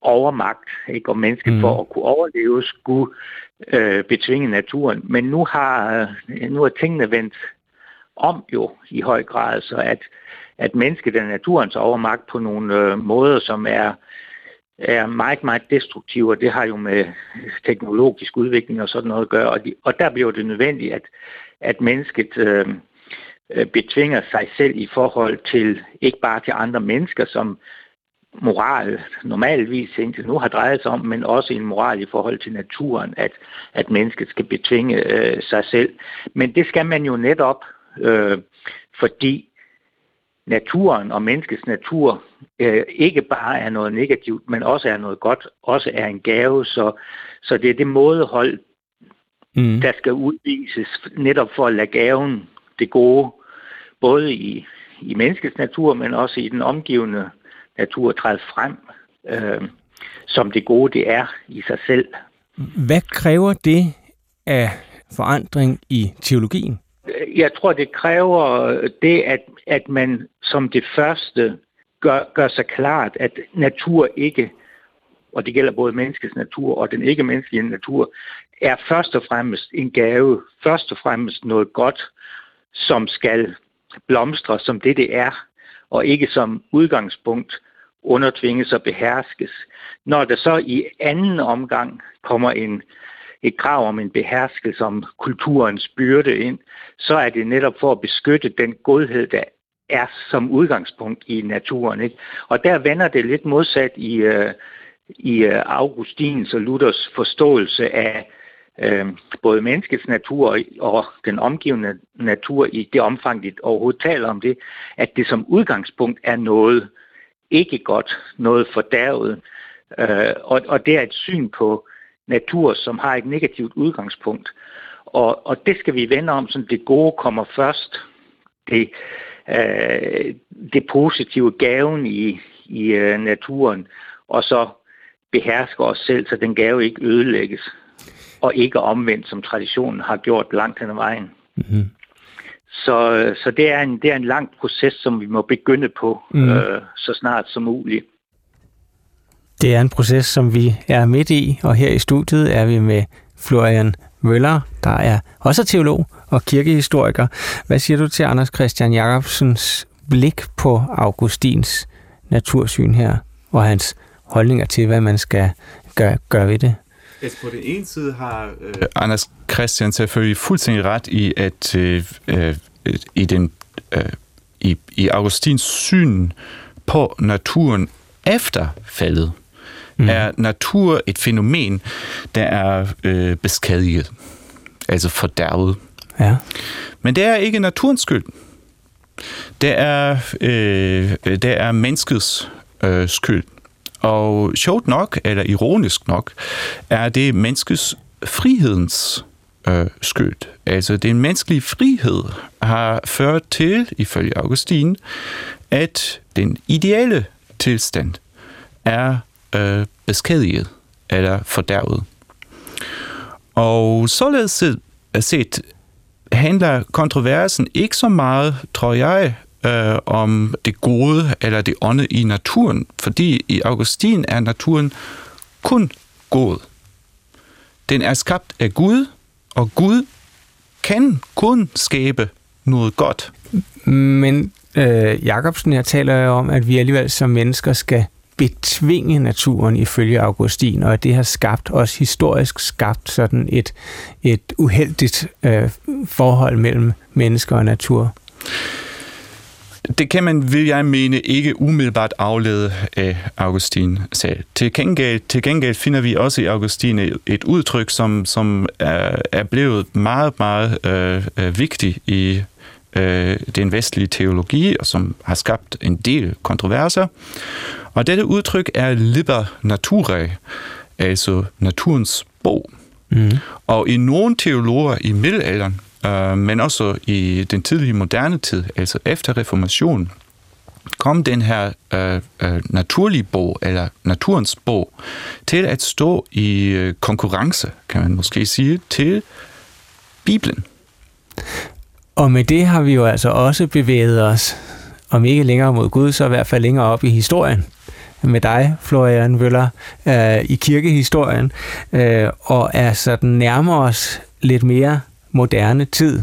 overmagt, ikke? og mennesket mm. for at kunne overleve skulle øh, betvinge naturen. Men nu har, øh, nu er tingene vendt om jo i høj grad, så at, at mennesket er naturens overmagt på nogle øh, måder, som er, er meget, meget destruktive, og det har jo med teknologisk udvikling og sådan noget at gøre. Og, de, og der bliver det nødvendigt, at, at mennesket øh, betvinger sig selv i forhold til, ikke bare til andre mennesker, som moral normalvis indtil nu har drejet sig om, men også en moral i forhold til naturen, at, at mennesket skal betvinge øh, sig selv. Men det skal man jo netop, øh, fordi naturen og menneskets natur øh, ikke bare er noget negativt, men også er noget godt, også er en gave. Så, så det er det mådehold, mm. der skal udvises netop for at lade gaven, det gode, både i, i menneskets natur, men også i den omgivende natur træde frem, øh, som det gode det er i sig selv. Hvad kræver det af forandring i teologien? Jeg tror, det kræver det, at, at man som det første gør, gør sig klart, at natur ikke, og det gælder både menneskets natur og den ikke-menneskelige natur, er først og fremmest en gave, først og fremmest noget godt, som skal blomstre som det, det er, og ikke som udgangspunkt undertvinges og beherskes. Når der så i anden omgang kommer en, et krav om en beherskelse om kulturens byrde ind, så er det netop for at beskytte den godhed, der er som udgangspunkt i naturen. Ikke? Og der vender det lidt modsat i, øh, i øh, Augustins og Luthers forståelse af øh, både menneskets natur og den omgivende natur i det omfang, de overhovedet taler om det, at det som udgangspunkt er noget, ikke godt, noget fordærvet, Øh, og, og det er et syn på natur, som har et negativt udgangspunkt. Og, og det skal vi vende om, så det gode kommer først. Det, øh, det positive gaven i, i øh, naturen, og så behersker os selv, så den gave ikke ødelægges, og ikke omvendt, som traditionen har gjort langt hen ad vejen. Mm-hmm. Så, så det, er en, det er en lang proces, som vi må begynde på mm. øh, så snart som muligt. Det er en proces, som vi er midt i, og her i studiet er vi med Florian Møller, der er også teolog og kirkehistoriker. Hvad siger du til Anders Christian Jacobsens blik på Augustins natursyn her, og hans holdninger til, hvad man skal gøre, gøre ved det? Altså på den ene side har øh, Anders Christian selvfølgelig fuldstændig ret i, at øh, øh, i, den, øh, i, i Augustins syn på naturen efter faldet, mm. er natur et fænomen, der er øh, beskadiget, altså fordærvet. Ja. Men det er ikke naturens skyld. Det er, øh, det er menneskets øh, skyld. Og sjovt nok, eller ironisk nok, er det menneskets frihedens øh, skyld. Altså den menneskelige frihed har ført til, ifølge Augustin, at den ideelle tilstand er øh, beskadiget eller fordærvet. Og således set handler kontroversen ikke så meget, tror jeg, øh, om det gode eller det ånde i naturen, fordi i Augustin er naturen kun god. Den er skabt af Gud, og Gud kan kun skabe noget godt. Men øh, Jacobsen jeg taler jo om, at vi alligevel som mennesker skal betvinge naturen ifølge Augustin, og at det har skabt, også historisk skabt, sådan et, et uheldigt øh, forhold mellem mennesker og natur. Det kan man, vil jeg mene, ikke umiddelbart aflede af Augustin selv. Til gengæld, til gengæld finder vi også i Augustin et udtryk, som, som er, er blevet meget, meget øh, øh vigtigt i øh, den vestlige teologi, og som har skabt en del kontroverser. Og dette udtryk er liber naturae, altså naturens bog. Mm. Og i nogle teologer i middelalderen, øh, men også i den tidlige moderne tid, altså efter reformationen, kom den her øh, øh, naturlige bog, eller naturens bog, til at stå i øh, konkurrence, kan man måske sige, til Bibelen. Og med det har vi jo altså også bevæget os, om ikke længere mod Gud, så i hvert fald længere op i historien med dig, Florian Vøller, øh, i kirkehistorien, øh, og altså er sådan nærmere os lidt mere moderne tid.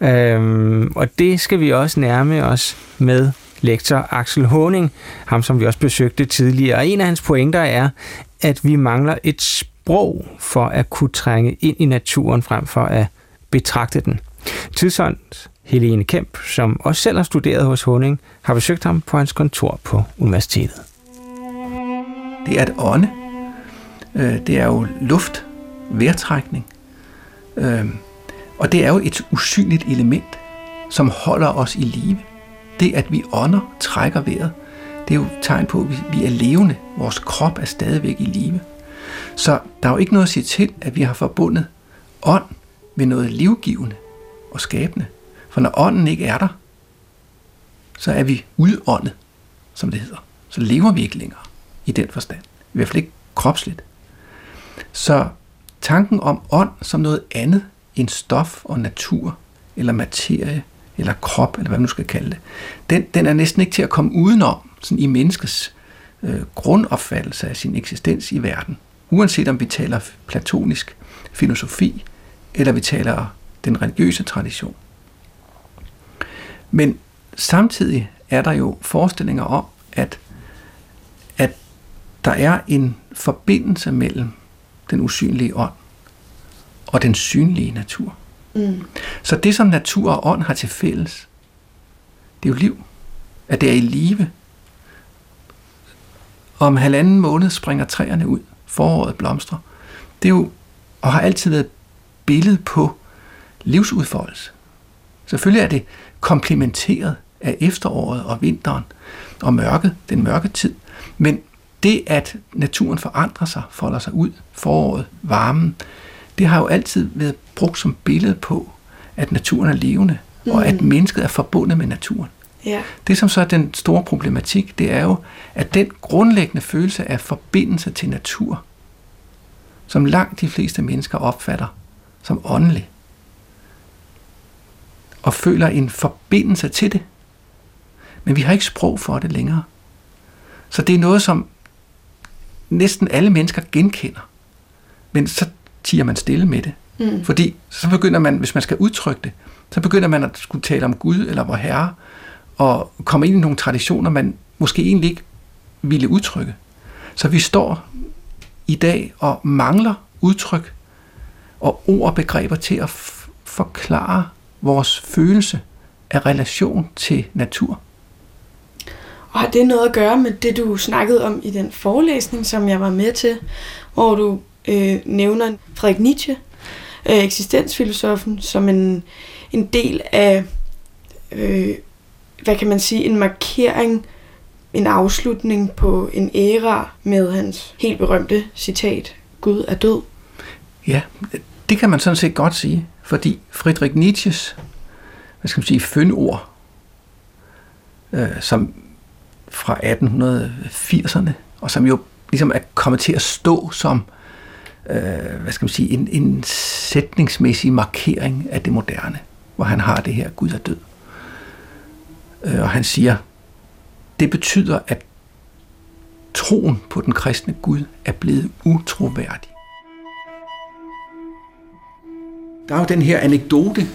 Øhm, og det skal vi også nærme os med lektor Axel Honing, ham som vi også besøgte tidligere. Og en af hans pointer er, at vi mangler et sprog for at kunne trænge ind i naturen frem for at betragte den. Tidsånd Helene Kemp, som også selv har studeret hos Honing, har besøgt ham på hans kontor på universitetet. Det er at ånde. Øh, det er jo luft, vejrtrækning. Øh, og det er jo et usynligt element, som holder os i live. Det, at vi ånder, trækker vejret, det er jo et tegn på, at vi er levende. Vores krop er stadigvæk i live. Så der er jo ikke noget at sige til, at vi har forbundet ånd med noget livgivende og skabende. For når ånden ikke er der, så er vi udåndet, som det hedder. Så lever vi ikke længere i den forstand. I hvert fald ikke kropsligt. Så tanken om ånd som noget andet end stof og natur, eller materie, eller krop, eller hvad man nu skal kalde det, den, den er næsten ikke til at komme udenom sådan i menneskets øh, grundopfattelse af sin eksistens i verden. Uanset om vi taler platonisk filosofi, eller vi taler den religiøse tradition. Men samtidig er der jo forestillinger om, at der er en forbindelse mellem den usynlige ånd og den synlige natur. Mm. Så det, som natur og ånd har til fælles, det er jo liv. At det er i live. Om halvanden måned springer træerne ud. Foråret blomstrer. Det er jo, og har altid været billede på livsudfoldelse. Selvfølgelig er det komplementeret af efteråret og vinteren og mørket, den mørke tid. Men det, at naturen forandrer sig, folder sig ud, foråret, varmen, det har jo altid været brugt som billede på, at naturen er levende, mm. og at mennesket er forbundet med naturen. Ja. Det, som så er den store problematik, det er jo, at den grundlæggende følelse af forbindelse til natur, som langt de fleste mennesker opfatter som åndelig, og føler en forbindelse til det. Men vi har ikke sprog for det længere. Så det er noget, som næsten alle mennesker genkender. Men så tiger man stille med det. Mm. Fordi så begynder man, hvis man skal udtrykke det, så begynder man at skulle tale om Gud eller vor Herre, og komme ind i nogle traditioner, man måske egentlig ikke ville udtrykke. Så vi står i dag og mangler udtryk og ord og begreber til at forklare vores følelse af relation til natur. Og har det noget at gøre med det, du snakkede om i den forelæsning, som jeg var med til, hvor du øh, nævner Frederik Nietzsche, øh, eksistensfilosofen, som en, en del af, øh, hvad kan man sige, en markering, en afslutning på en æra med hans helt berømte citat, Gud er død. Ja, det kan man sådan set godt sige, fordi Friedrich Nietzsches, hvad skal man sige, fyndord, øh, som fra 1880'erne, og som jo ligesom er kommet til at stå som øh, hvad skal man sige, en, en sætningsmæssig markering af det moderne, hvor han har det her, Gud er død. Øh, og han siger, det betyder, at troen på den kristne Gud er blevet utroværdig. Der er jo den her anekdote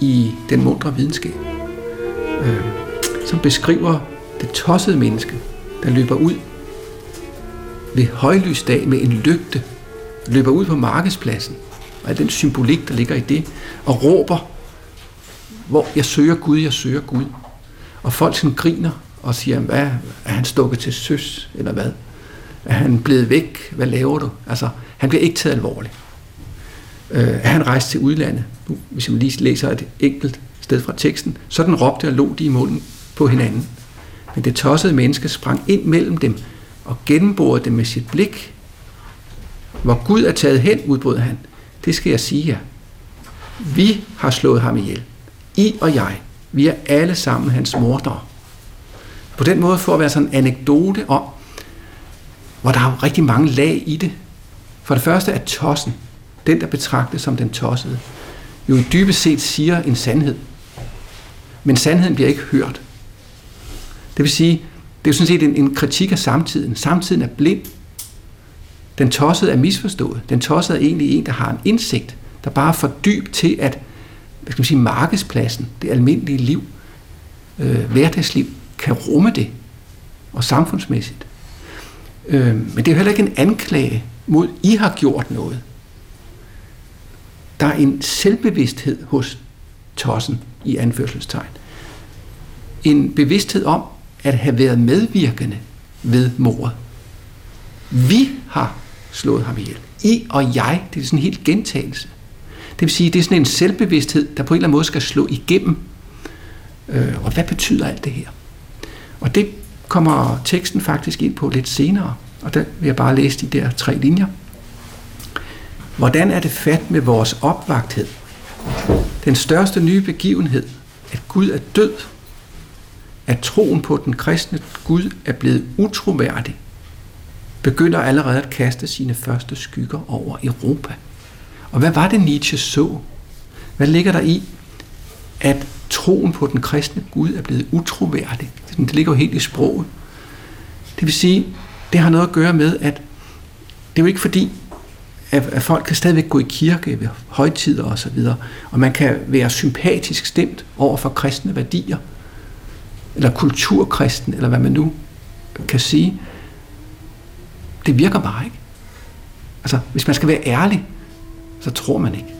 i Den mundre videnskab, øh, som beskriver det tossede menneske, der løber ud ved højlysdag med en lygte løber ud på markedspladsen, og al den symbolik, der ligger i det, og råber, hvor jeg søger Gud, jeg søger Gud. Og folk sådan griner og siger, hvad, er han stukket til søs, eller hvad? Er han blevet væk? Hvad laver du? Altså, han bliver ikke taget alvorligt. Øh, er han rejst til udlandet? Nu, hvis man lige læser et enkelt sted fra teksten, så den råbte og lå de i munden på hinanden. Men det tossede menneske sprang ind mellem dem og gennemborede dem med sit blik, hvor Gud er taget hen, udbrød han. Det skal jeg sige jer. Vi har slået ham ihjel. I og jeg. Vi er alle sammen hans mordere. På den måde får vi altså en anekdote om, hvor der er jo rigtig mange lag i det. For det første er tossen, den der betragtes som den tossede, jo dybest set siger en sandhed. Men sandheden bliver ikke hørt. Det vil sige, det er jo sådan set en, en kritik af samtiden. Samtiden er blind den tossede er misforstået. Den tossede er egentlig en, der har en indsigt, der bare er for dyb til, at hvad skal man sige, markedspladsen, det almindelige liv, øh, hverdagsliv, kan rumme det, og samfundsmæssigt. Øh, men det er jo heller ikke en anklage mod, I har gjort noget. Der er en selvbevidsthed hos tossen i anførselstegn. En bevidsthed om at have været medvirkende ved mordet. Vi har slået ham ihjel. I og jeg, det er sådan en helt gentagelse. Det vil sige, det er sådan en selvbevidsthed, der på en eller anden måde skal slå igennem. Øh, og hvad betyder alt det her? Og det kommer teksten faktisk ind på lidt senere, og der vil jeg bare læse de der tre linjer. Hvordan er det fat med vores opvagthed? Den største nye begivenhed, at Gud er død, at troen på den kristne Gud er blevet utroværdig, begynder allerede at kaste sine første skygger over Europa. Og hvad var det Nietzsche så? Hvad ligger der i, at troen på den kristne Gud er blevet utroværdig? Det ligger jo helt i sproget. Det vil sige, det har noget at gøre med, at det er jo ikke fordi, at folk kan stadigvæk gå i kirke ved højtider og så videre, og man kan være sympatisk stemt over for kristne værdier, eller kulturkristen, eller hvad man nu kan sige det virker bare ikke. Altså, hvis man skal være ærlig, så tror man ikke.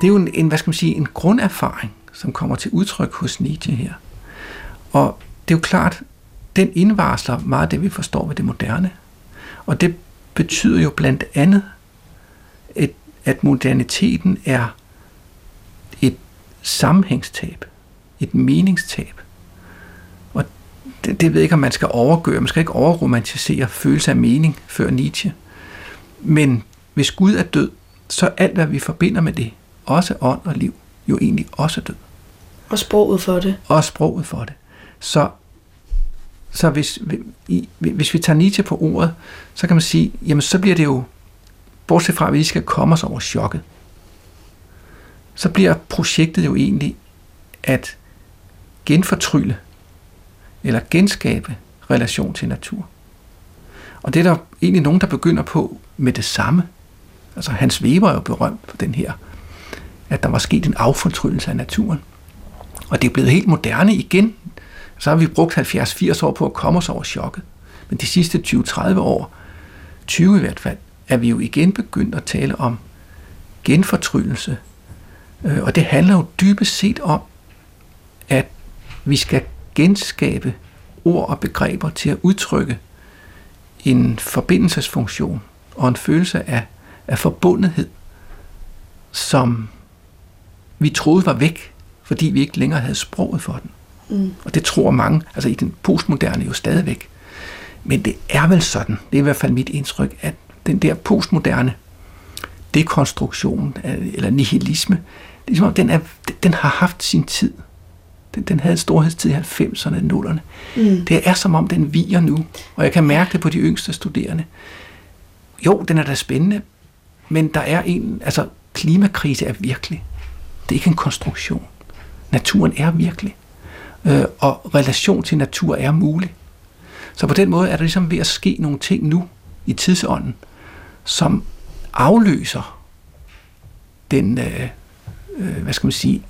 Det er jo en, en, hvad skal man sige, en grunderfaring, som kommer til udtryk hos Nietzsche her. Og det er jo klart, den indvarsler meget af det, vi forstår ved det moderne. Og det betyder jo blandt andet, et, at moderniteten er et sammenhængstab, et meningstab det, det ved jeg ikke, om man skal overgøre. Man skal ikke overromantisere følelse af mening før Nietzsche. Men hvis Gud er død, så alt, hvad vi forbinder med det, også ånd og liv, jo egentlig også død. Og sproget for det. Og sproget for det. Så, så hvis, hvis vi tager Nietzsche på ordet, så kan man sige, jamen så bliver det jo, bortset fra at vi skal komme os over chokket, så bliver projektet jo egentlig at genfortrylle eller genskabe relation til natur. Og det er der egentlig nogen, der begynder på med det samme. Altså Hans Weber er jo berømt for den her, at der var sket en affortryllelse af naturen. Og det er blevet helt moderne igen. Så har vi brugt 70-80 år på at komme os over chokket. Men de sidste 20-30 år, 20 i hvert fald, er vi jo igen begyndt at tale om genfortryllelse. Øh, og det handler jo dybest set om, at vi skal genskabe ord og begreber til at udtrykke en forbindelsesfunktion og en følelse af, af forbundethed, som vi troede var væk, fordi vi ikke længere havde sproget for den. Mm. Og det tror mange, altså i den postmoderne jo stadigvæk. Men det er vel sådan, det er i hvert fald mit indtryk, at den der postmoderne dekonstruktion eller nihilisme, det er som om, den, er, den har haft sin tid. Den, den havde storhedstid i 90'erne og 0'erne. Mm. Det er som om, den viger nu. Og jeg kan mærke det på de yngste studerende. Jo, den er da spændende, men der er en, altså klimakrise er virkelig. Det er ikke en konstruktion. Naturen er virkelig. Øh, og relation til natur er mulig. Så på den måde er der ligesom ved at ske nogle ting nu i tidsånden, som afløser den, øh, øh, hvad skal man sige,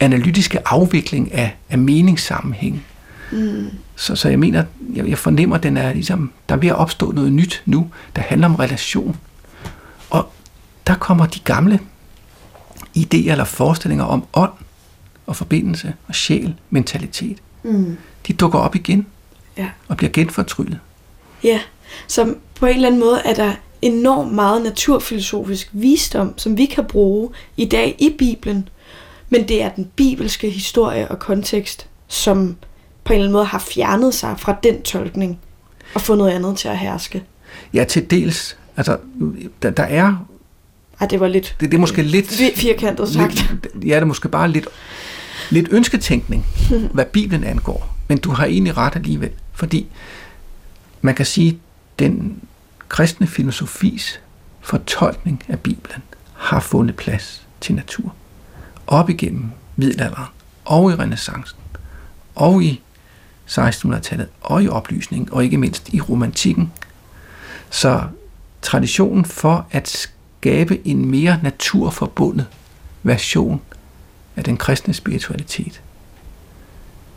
analytiske afvikling af, af meningssammenhæng. Mm. Så, så jeg mener, jeg, jeg fornemmer, at den er ligesom, der er ved at opstå noget nyt nu, der handler om relation. Og der kommer de gamle idéer eller forestillinger om ånd og forbindelse og sjæl, mentalitet. Mm. De dukker op igen ja. og bliver genfortryllet. Ja, så på en eller anden måde er der enormt meget naturfilosofisk visdom, som vi kan bruge i dag i Bibelen, men det er den bibelske historie og kontekst, som på en eller anden måde har fjernet sig fra den tolkning og fået noget andet til at herske. Ja, til dels. Altså, der, der er... Ej, det var lidt... Det, det er måske lidt... Firkantet sagt. Lidt, ja, det er måske bare lidt, lidt ønsketænkning, <laughs> hvad Bibelen angår. Men du har egentlig ret alligevel, fordi man kan sige, den kristne filosofis fortolkning af Bibelen har fundet plads til natur op igennem middelalderen, og i renaissancen, og i 1600-tallet, og i oplysningen, og ikke mindst i romantikken. Så traditionen for at skabe en mere naturforbundet version af den kristne spiritualitet,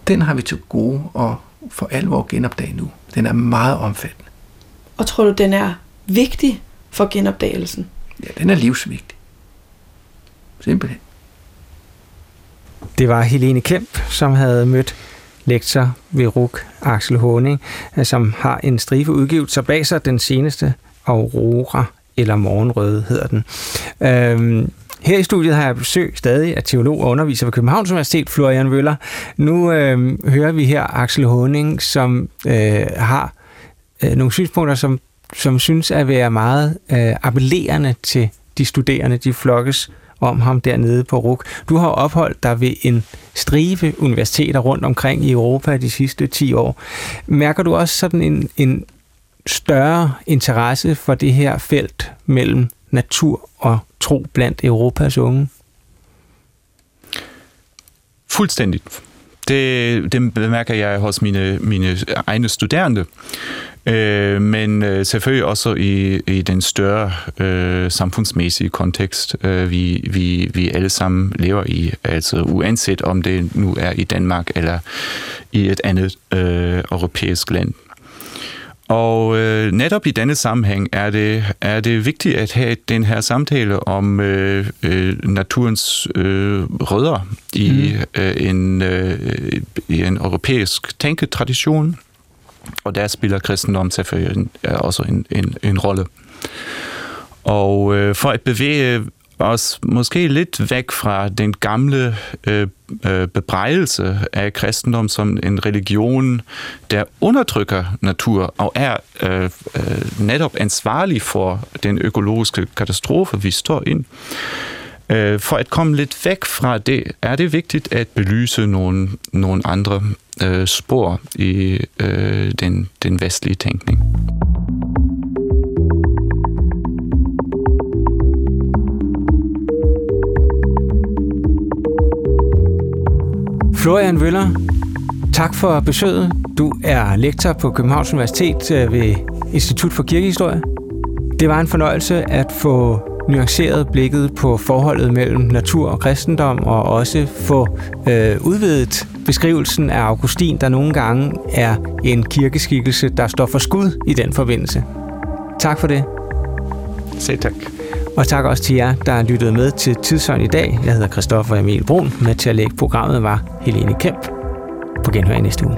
den har vi til gode og for alvor genopdage nu. Den er meget omfattende. Og tror du, den er vigtig for genopdagelsen? Ja, den er livsvigtig. Simpelthen. Det var Helene Kemp, som havde mødt lektor ved RUK, Axel Håning, øh, som har en strife udgivelser bag sig, den seneste Aurora, eller Morgenrøde hedder den. Øhm, her i studiet har jeg besøg stadig af teolog og underviser ved Københavns Universitet, Florian Vøller. Nu øh, hører vi her Axel Håning, som øh, har øh, nogle synspunkter, som, som synes at være meget øh, appellerende til de studerende, de flokkes om ham dernede på RUK. Du har opholdt dig ved en stribe universiteter rundt omkring i Europa de sidste 10 år. Mærker du også sådan en, en større interesse for det her felt mellem natur og tro blandt Europas unge? Fuldstændigt. Det, det bemærker jeg hos mine, mine egne studerende. Øh, men øh, selvfølgelig også i, i den større øh, samfundsmæssige kontekst, øh, vi, vi, vi alle sammen lever i. Altså uanset om det nu er i Danmark eller i et andet øh, europæisk land. Og øh, netop i denne sammenhæng er det, er det vigtigt at have den her samtale om øh, øh, naturens øh, rødder i, mm. øh, en, øh, i en europæisk tænketradition. Og der spiller kristendom selvfølgelig også en, en, en rolle. Og øh, for at bevæge os måske lidt væk fra den gamle øh, øh, bebrejdelse af kristendom som en religion, der undertrykker natur og er øh, øh, netop ansvarlig for den økologiske katastrofe, vi står ind. Øh, Øh, for at komme lidt væk fra det, er det vigtigt at belyse nogle, nogle andre øh, spor i øh, den, den vestlige tænkning. Florian Vøller, tak for besøget. Du er lektor på Københavns Universitet øh, ved Institut for Kirkehistorie. Det var en fornøjelse at få nuanceret blikket på forholdet mellem natur og kristendom, og også få øh, udvidet beskrivelsen af Augustin, der nogle gange er en kirkeskikkelse, der står for skud i den forbindelse. Tak for det. Selv tak. Og tak også til jer, der lyttede med til Tidsøjn i dag. Jeg hedder Christoffer Emil Brun. Med til at lægge programmet var Helene Kemp. På genhør i næste uge.